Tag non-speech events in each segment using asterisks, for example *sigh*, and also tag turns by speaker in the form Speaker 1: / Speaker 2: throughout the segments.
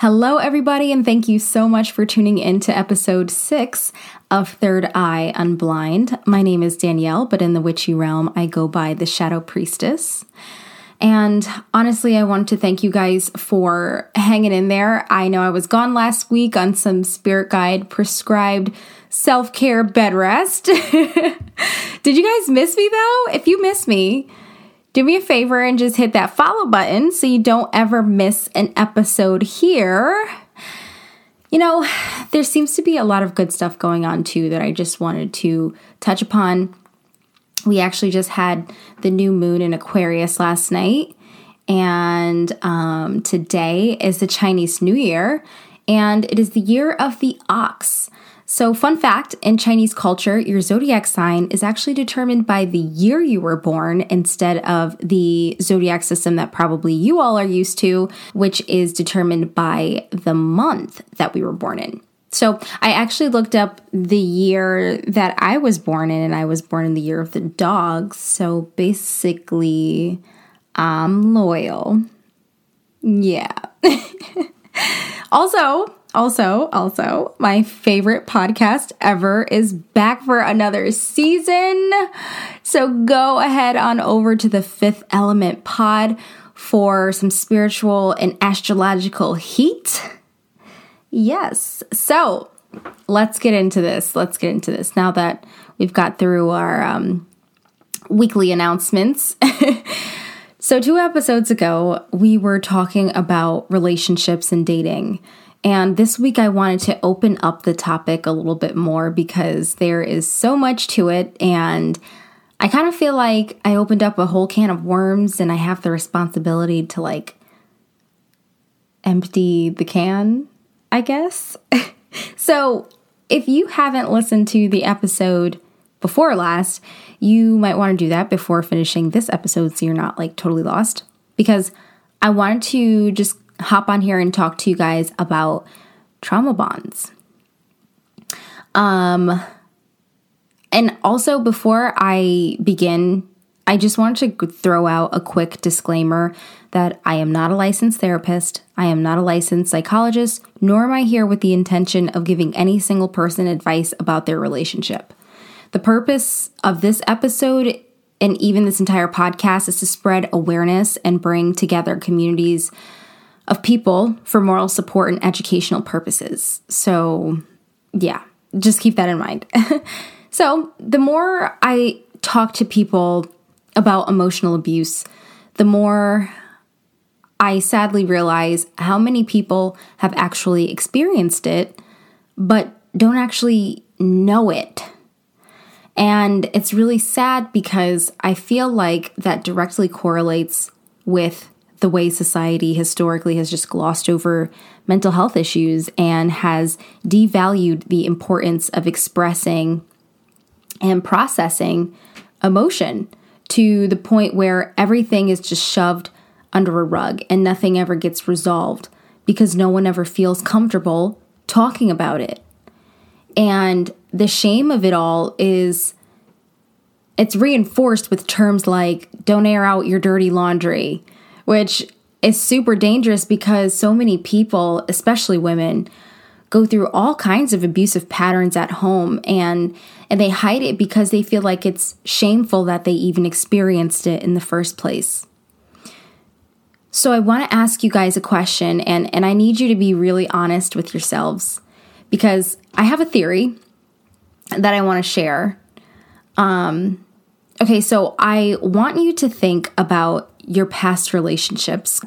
Speaker 1: Hello, everybody, and thank you so much for tuning in to episode six of Third Eye Unblind. My name is Danielle, but in the witchy realm, I go by the Shadow Priestess. And honestly, I want to thank you guys for hanging in there. I know I was gone last week on some spirit guide prescribed self care bed rest. *laughs* Did you guys miss me though? If you miss me, do me a favor and just hit that follow button so you don't ever miss an episode here. You know, there seems to be a lot of good stuff going on too that I just wanted to touch upon. We actually just had the new moon in Aquarius last night, and um, today is the Chinese New Year, and it is the year of the ox. So, fun fact in Chinese culture, your zodiac sign is actually determined by the year you were born instead of the zodiac system that probably you all are used to, which is determined by the month that we were born in. So, I actually looked up the year that I was born in, and I was born in the year of the dog. So, basically, I'm loyal. Yeah. *laughs* also, also, also, my favorite podcast ever is back for another season. So go ahead on over to the Fifth Element Pod for some spiritual and astrological heat. Yes. So let's get into this. Let's get into this now that we've got through our um, weekly announcements. *laughs* so, two episodes ago, we were talking about relationships and dating. And this week, I wanted to open up the topic a little bit more because there is so much to it. And I kind of feel like I opened up a whole can of worms and I have the responsibility to like empty the can, I guess. *laughs* so if you haven't listened to the episode before last, you might want to do that before finishing this episode so you're not like totally lost. Because I wanted to just hop on here and talk to you guys about trauma bonds. Um, and also, before I begin, I just wanted to throw out a quick disclaimer that I am not a licensed therapist, I am not a licensed psychologist, nor am I here with the intention of giving any single person advice about their relationship. The purpose of this episode and even this entire podcast is to spread awareness and bring together communities of people for moral support and educational purposes. So, yeah, just keep that in mind. *laughs* so, the more I talk to people about emotional abuse, the more I sadly realize how many people have actually experienced it, but don't actually know it. And it's really sad because I feel like that directly correlates with the way society historically has just glossed over mental health issues and has devalued the importance of expressing and processing emotion to the point where everything is just shoved under a rug and nothing ever gets resolved because no one ever feels comfortable talking about it. And the shame of it all is it's reinforced with terms like don't air out your dirty laundry which is super dangerous because so many people, especially women, go through all kinds of abusive patterns at home and and they hide it because they feel like it's shameful that they even experienced it in the first place. So I want to ask you guys a question and and I need you to be really honest with yourselves because I have a theory that I want to share. Um okay, so I want you to think about your past relationships.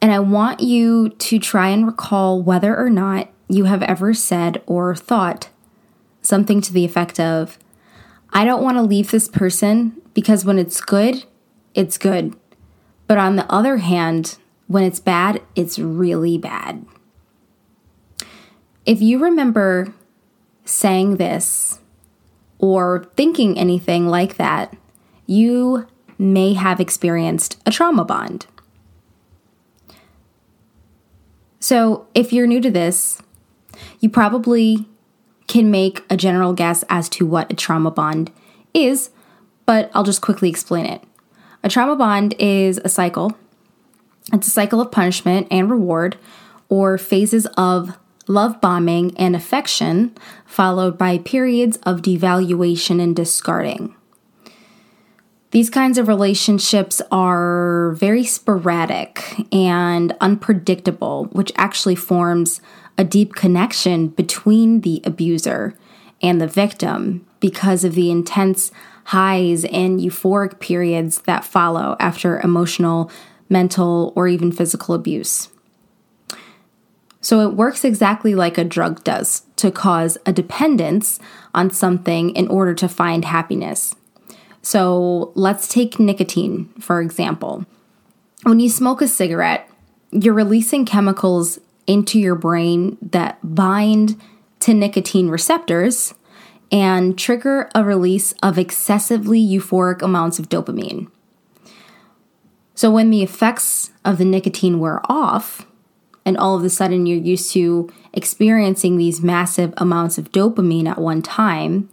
Speaker 1: And I want you to try and recall whether or not you have ever said or thought something to the effect of, I don't want to leave this person because when it's good, it's good. But on the other hand, when it's bad, it's really bad. If you remember saying this or thinking anything like that, you may have experienced a trauma bond. So, if you're new to this, you probably can make a general guess as to what a trauma bond is, but I'll just quickly explain it. A trauma bond is a cycle It's a cycle of punishment and reward, or phases of love bombing and affection, followed by periods of devaluation and discarding. These kinds of relationships are very sporadic and unpredictable, which actually forms a deep connection between the abuser and the victim because of the intense highs and euphoric periods that follow after emotional, mental, or even physical abuse. So it works exactly like a drug does to cause a dependence on something in order to find happiness. So let's take nicotine, for example. When you smoke a cigarette, you're releasing chemicals into your brain that bind to nicotine receptors and trigger a release of excessively euphoric amounts of dopamine. So, when the effects of the nicotine wear off, and all of a sudden you're used to experiencing these massive amounts of dopamine at one time,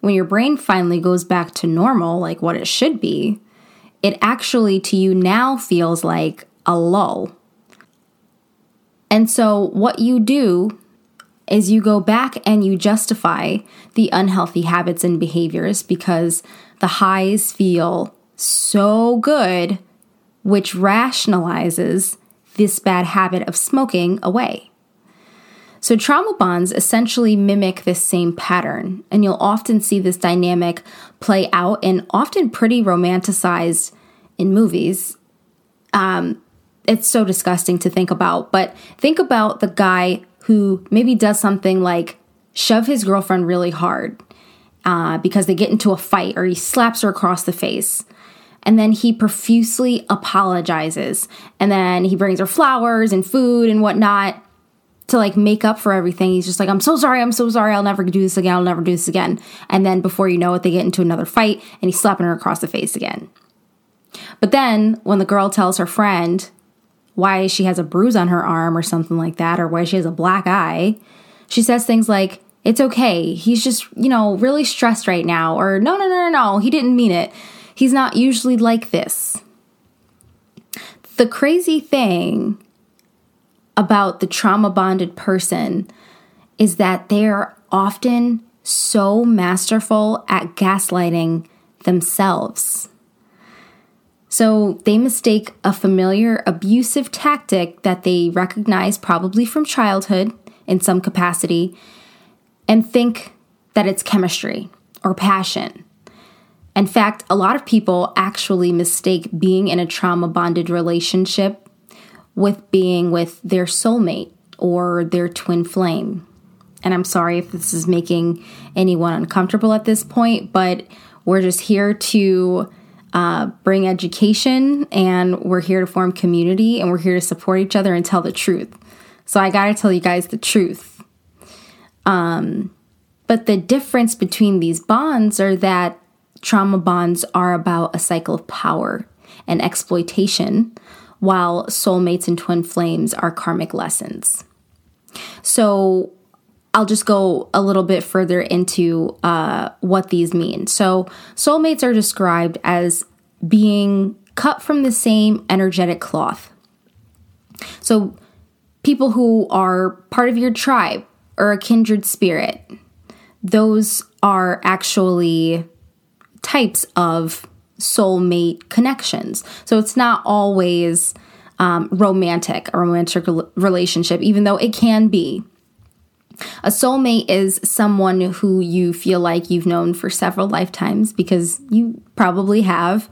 Speaker 1: when your brain finally goes back to normal, like what it should be, it actually to you now feels like a lull. And so, what you do is you go back and you justify the unhealthy habits and behaviors because the highs feel so good, which rationalizes this bad habit of smoking away. So, trauma bonds essentially mimic this same pattern, and you'll often see this dynamic play out and often pretty romanticized in movies. Um, it's so disgusting to think about, but think about the guy who maybe does something like shove his girlfriend really hard uh, because they get into a fight or he slaps her across the face. And then he profusely apologizes. And then he brings her flowers and food and whatnot to like make up for everything. He's just like, I'm so sorry, I'm so sorry, I'll never do this again, I'll never do this again. And then before you know it, they get into another fight and he's slapping her across the face again. But then when the girl tells her friend why she has a bruise on her arm or something like that, or why she has a black eye, she says things like, It's okay, he's just, you know, really stressed right now, or no, no, no, no, no, he didn't mean it. He's not usually like this. The crazy thing about the trauma bonded person is that they're often so masterful at gaslighting themselves. So they mistake a familiar abusive tactic that they recognize probably from childhood in some capacity and think that it's chemistry or passion. In fact, a lot of people actually mistake being in a trauma bonded relationship with being with their soulmate or their twin flame. And I'm sorry if this is making anyone uncomfortable at this point, but we're just here to uh, bring education and we're here to form community and we're here to support each other and tell the truth. So I gotta tell you guys the truth. Um, but the difference between these bonds are that trauma bonds are about a cycle of power and exploitation, while soulmates and twin flames are karmic lessons. So I'll just go a little bit further into uh, what these mean. So, soulmates are described as being cut from the same energetic cloth. So, people who are part of your tribe or a kindred spirit, those are actually types of soulmate connections. So it's not always um, romantic, a romantic relationship, even though it can be. A soulmate is someone who you feel like you've known for several lifetimes because you probably have.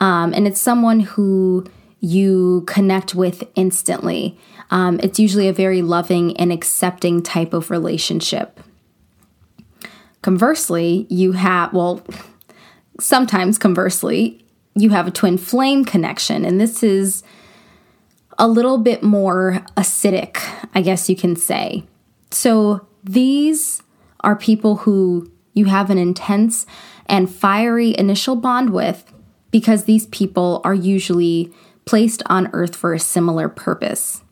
Speaker 1: Um, and it's someone who you connect with instantly. Um, it's usually a very loving and accepting type of relationship. Conversely, you have, well, sometimes conversely, you have a twin flame connection, and this is a little bit more acidic, I guess you can say. So these are people who you have an intense and fiery initial bond with because these people are usually placed on earth for a similar purpose.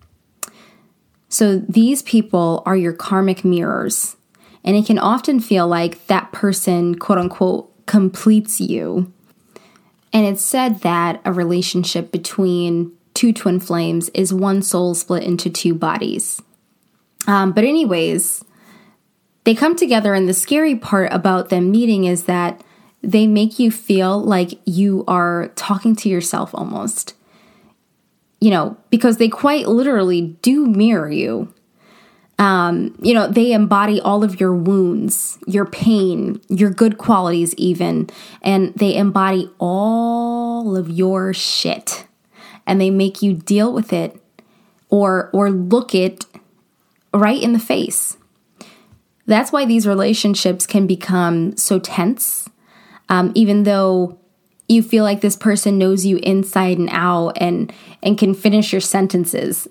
Speaker 1: So these people are your karmic mirrors, and it can often feel like that person, quote unquote, completes you. And it's said that a relationship between two twin flames is one soul split into two bodies. Um, but, anyways, they come together, and the scary part about them meeting is that they make you feel like you are talking to yourself almost. You know, because they quite literally do mirror you. Um, you know, they embody all of your wounds, your pain, your good qualities, even, and they embody all of your shit. And they make you deal with it or or look it right in the face. That's why these relationships can become so tense, um, even though you feel like this person knows you inside and out and and can finish your sentences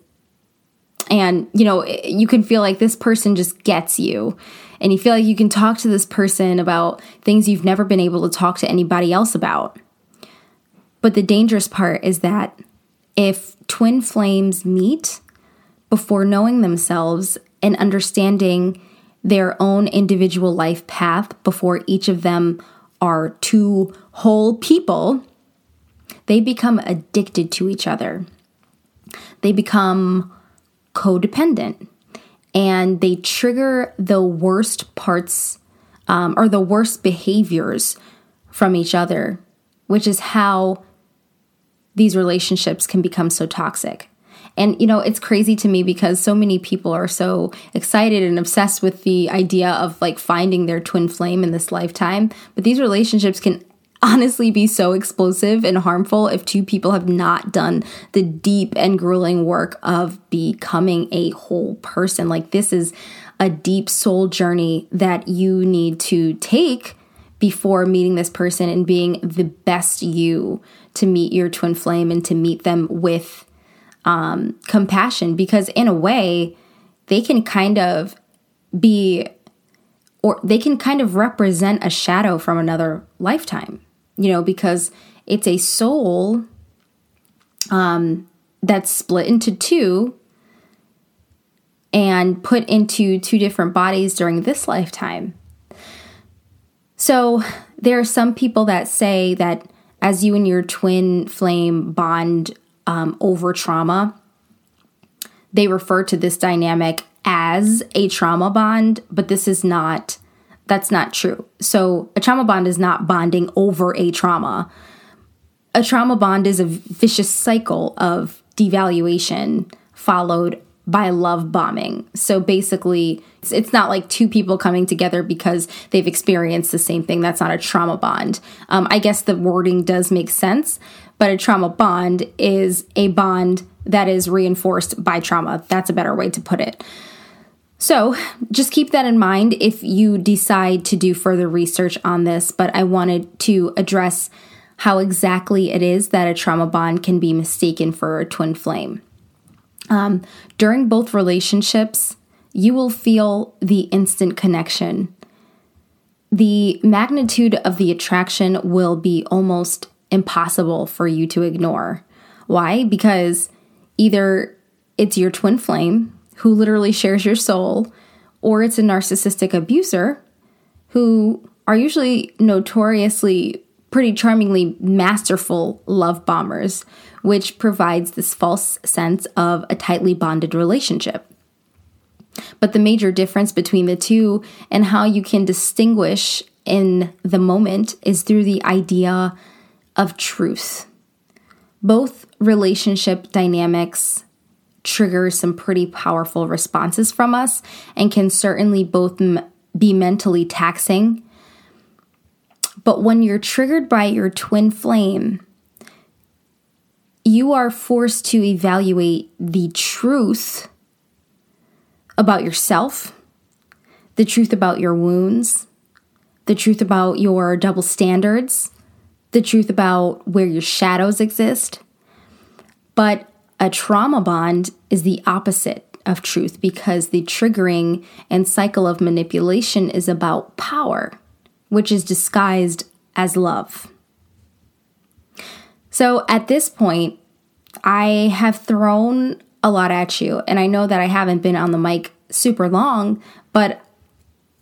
Speaker 1: and you know eh, you can feel like this person just gets you and you feel like you can talk to this person about things you've never been able to talk to anybody else about but the dangerous part is that if twin flames meet before knowing themselves and understanding their own individual life path before each of them are two whole people, they become addicted to each other. They become codependent and they trigger the worst parts um, or the worst behaviors from each other, which is how these relationships can become so toxic. And, you know, it's crazy to me because so many people are so excited and obsessed with the idea of like finding their twin flame in this lifetime. But these relationships can honestly be so explosive and harmful if two people have not done the deep and grueling work of becoming a whole person. Like, this is a deep soul journey that you need to take before meeting this person and being the best you to meet your twin flame and to meet them with um, compassion. Because, in a way, they can kind of be or they can kind of represent a shadow from another lifetime you know, because it's a soul um, that's split into two and put into two different bodies during this lifetime. So there are some people that say that as you and your twin flame bond um, over trauma, they refer to this dynamic as a trauma bond, but this is not that's not true. So, a trauma bond is not bonding over a trauma. A trauma bond is a vicious cycle of devaluation followed by love bombing. So basically, it's not like two people coming together because they've experienced the same thing. That's not a trauma bond. Um, I guess the wording does make sense, but a trauma bond is a bond that is reinforced by trauma. That's a better way to put it. So just keep that in mind if you decide to do further research on this. But I wanted to address how exactly it is that a trauma bond can be mistaken for a twin flame. Um, during both relationships, you will feel the instant connection. The magnitude of the attraction will be almost impossible for you to ignore. Why? Because either it's your twin flame who literally shares your soul, or it's a narcissistic abuser who are usually notoriously pretty charmingly masterful love bombers, which provides this false sense of a tightly bonded relationship. But the major difference between the two and how you can distinguish in the moment is through the idea of truth. Both relationship dynamics trigger some pretty powerful responses from us and can certainly both m- be mentally taxing. But when you're triggered by your twin flame, you are forced to evaluate the truth about yourself, the truth about your wounds, the truth about your double standards, the truth about where your shadows exist. But a trauma bond is the opposite of truth because the triggering and cycle of manipulation is about power, which is disguised as love. So at this point, I have thrown a lot at you, and I know that I haven't been on the mic super long, but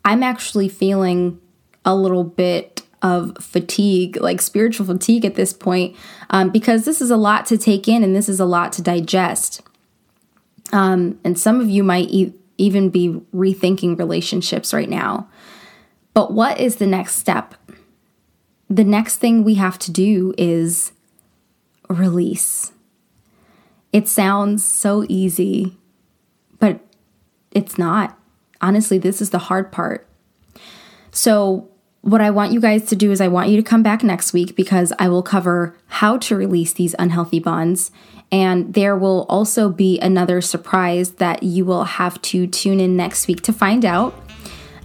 Speaker 1: I'm actually feeling a little bit of fatigue, like spiritual fatigue at this point, um, because this is a lot to take in and this is a lot to digest. Um, and some of you might e- even be rethinking relationships right now. But what is the next step? The next thing we have to do is release. It sounds so easy, but it's not. Honestly, this is the hard part. So, what I want you guys to do is I want you to come back next week because I will cover how to release these unhealthy bonds. And there will also be another surprise that you will have to tune in next week to find out.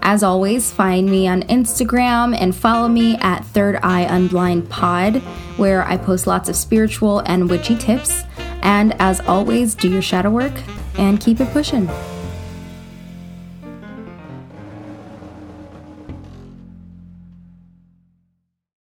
Speaker 1: As always, find me on Instagram and follow me at Third Eye Unblind Pod, where I post lots of spiritual and witchy tips. And as always, do your shadow work and keep it pushing.